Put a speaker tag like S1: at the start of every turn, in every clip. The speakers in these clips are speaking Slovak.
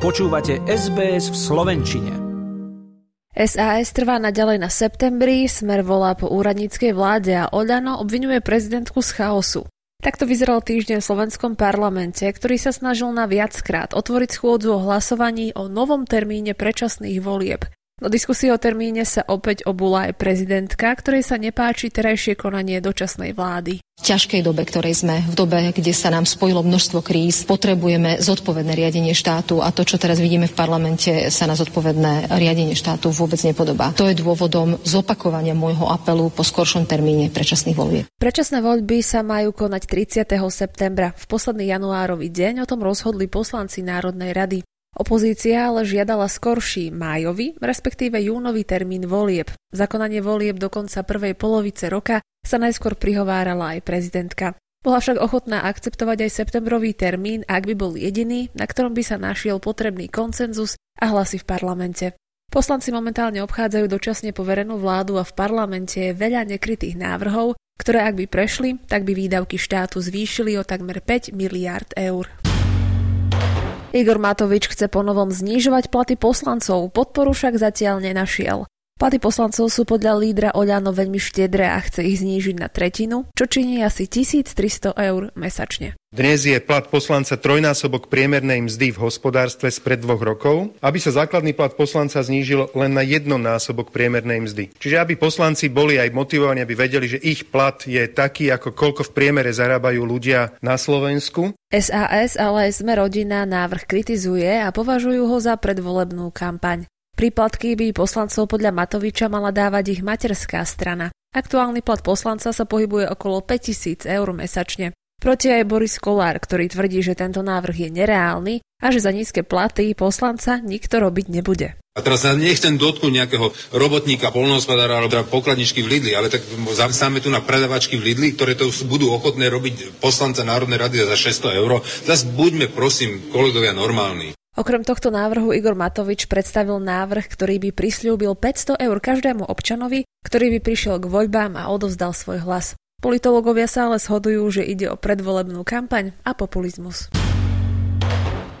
S1: Počúvate SBS v Slovenčine.
S2: SAS trvá naďalej na septembri, Smer volá po úradníckej vláde a Oľano obvinuje prezidentku z chaosu. Takto vyzeral týždeň v slovenskom parlamente, ktorý sa snažil na viackrát otvoriť schôdzu o hlasovaní o novom termíne predčasných volieb. Do diskusie o termíne sa opäť obula aj prezidentka, ktorej sa nepáči terajšie konanie dočasnej vlády.
S3: V ťažkej dobe, ktorej sme, v dobe, kde sa nám spojilo množstvo kríz, potrebujeme zodpovedné riadenie štátu a to, čo teraz vidíme v parlamente, sa na zodpovedné riadenie štátu vôbec nepodobá. To je dôvodom zopakovania môjho apelu po skoršom termíne predčasných volieb.
S2: Predčasné voľby sa majú konať 30. septembra. V posledný januárový deň o tom rozhodli poslanci Národnej rady. Opozícia ale žiadala skorší májový, respektíve júnový termín volieb. Zakonanie volieb do konca prvej polovice roka sa najskôr prihovárala aj prezidentka. Bola však ochotná akceptovať aj septembrový termín, ak by bol jediný, na ktorom by sa našiel potrebný koncenzus a hlasy v parlamente. Poslanci momentálne obchádzajú dočasne poverenú vládu a v parlamente je veľa nekrytých návrhov, ktoré ak by prešli, tak by výdavky štátu zvýšili o takmer 5 miliárd eur. Igor Matovič chce ponovom znižovať platy poslancov, podporu však zatiaľ nenašiel. Platy poslancov sú podľa lídra Oľano veľmi štedré a chce ich znížiť na tretinu, čo činí asi 1300 eur mesačne.
S4: Dnes je plat poslanca trojnásobok priemernej mzdy v hospodárstve spred dvoch rokov, aby sa základný plat poslanca znížil len na jednonásobok priemernej mzdy. Čiže aby poslanci boli aj motivovaní, aby vedeli, že ich plat je taký, ako koľko v priemere zarábajú ľudia na Slovensku.
S2: SAS, ale aj sme rodina, návrh kritizuje a považujú ho za predvolebnú kampaň. Príplatky by poslancov podľa Matoviča mala dávať ich materská strana. Aktuálny plat poslanca sa pohybuje okolo 5000 eur mesačne. Proti aj Boris Kolár, ktorý tvrdí, že tento návrh je nereálny a že za nízke platy poslanca nikto robiť nebude.
S5: A teraz sa nechcem dotknúť nejakého robotníka, polnohospodára alebo teda pokladničky v Lidli, ale tak zamestnáme tu na predavačky v Lidli, ktoré to budú ochotné robiť poslanca Národnej rady za 600 eur. Zas buďme, prosím, kolegovia, normálni.
S2: Okrem tohto návrhu Igor Matovič predstavil návrh, ktorý by prislúbil 500 eur každému občanovi, ktorý by prišiel k voľbám a odovzdal svoj hlas. Politológovia sa ale shodujú, že ide o predvolebnú kampaň a populizmus.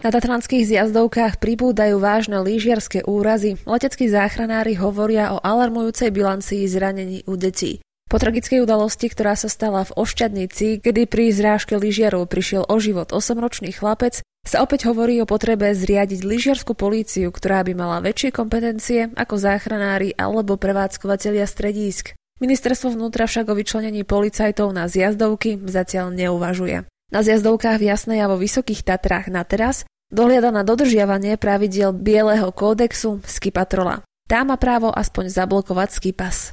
S2: Na tatranských zjazdovkách pribúdajú vážne lyžiarske úrazy. Leteckí záchranári hovoria o alarmujúcej bilancii zranení u detí. Po tragickej udalosti, ktorá sa stala v Ošťadnici, kedy pri zrážke lyžiarov prišiel o život 8-ročný chlapec, sa opäť hovorí o potrebe zriadiť lyžiarskú políciu, ktorá by mala väčšie kompetencie ako záchranári alebo prevádzkovateľia stredísk. Ministerstvo vnútra však o vyčlenení policajtov na zjazdovky zatiaľ neuvažuje. Na zjazdovkách v Jasnej a vo Vysokých Tatrách na teraz dohliada na dodržiavanie pravidiel Bieleho kódexu Skipatrola. Tá má právo aspoň zablokovať Skipas.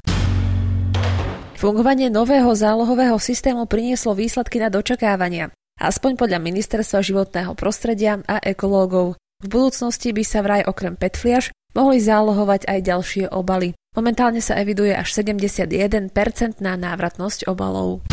S2: Fungovanie nového zálohového systému prinieslo výsledky na dočakávania, aspoň podľa Ministerstva životného prostredia a ekológov. V budúcnosti by sa vraj okrem petfliaž mohli zálohovať aj ďalšie obaly. Momentálne sa eviduje až 71% na návratnosť obalov.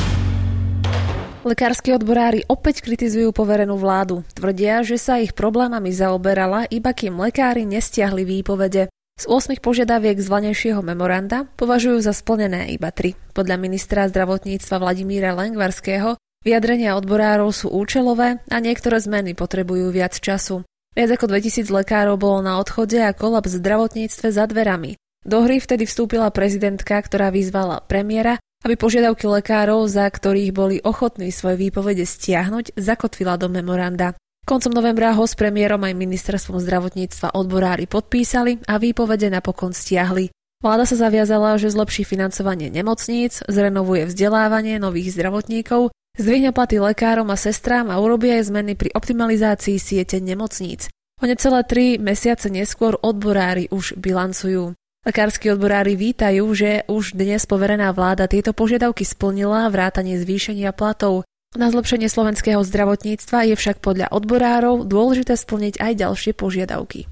S2: Lekársky odborári opäť kritizujú poverenú vládu. Tvrdia, že sa ich problémami zaoberala, iba kým lekári nestiahli výpovede. Z 8 požiadaviek zvanejšieho memoranda považujú za splnené iba 3. Podľa ministra zdravotníctva Vladimíra Lengvarského vyjadrenia odborárov sú účelové a niektoré zmeny potrebujú viac času. Viac ako 2000 lekárov bolo na odchode a kolaps v zdravotníctve za dverami. Do hry vtedy vstúpila prezidentka, ktorá vyzvala premiéra, aby požiadavky lekárov, za ktorých boli ochotní svoje výpovede stiahnuť, zakotvila do memoranda. Koncom novembra ho s premiérom aj ministerstvom zdravotníctva odborári podpísali a výpovede napokon stiahli. Vláda sa zaviazala, že zlepší financovanie nemocníc, zrenovuje vzdelávanie nových zdravotníkov, zdvihne platy lekárom a sestrám a urobí aj zmeny pri optimalizácii siete nemocníc. O necelé tri mesiace neskôr odborári už bilancujú. Lekársky odborári vítajú, že už dnes poverená vláda tieto požiadavky splnila vrátanie zvýšenia platov. Na zlepšenie slovenského zdravotníctva je však podľa odborárov dôležité splniť aj ďalšie požiadavky.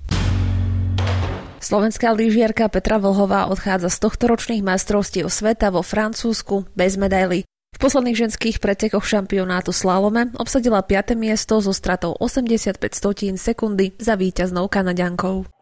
S2: Slovenská lyžiarka Petra Vlhová odchádza z tohto ročných majstrovstiev sveta vo Francúzsku bez medaily. V posledných ženských pretekoch šampionátu slalome obsadila 5. miesto so stratou 85 stotín sekundy za víťaznou Kanaďankou.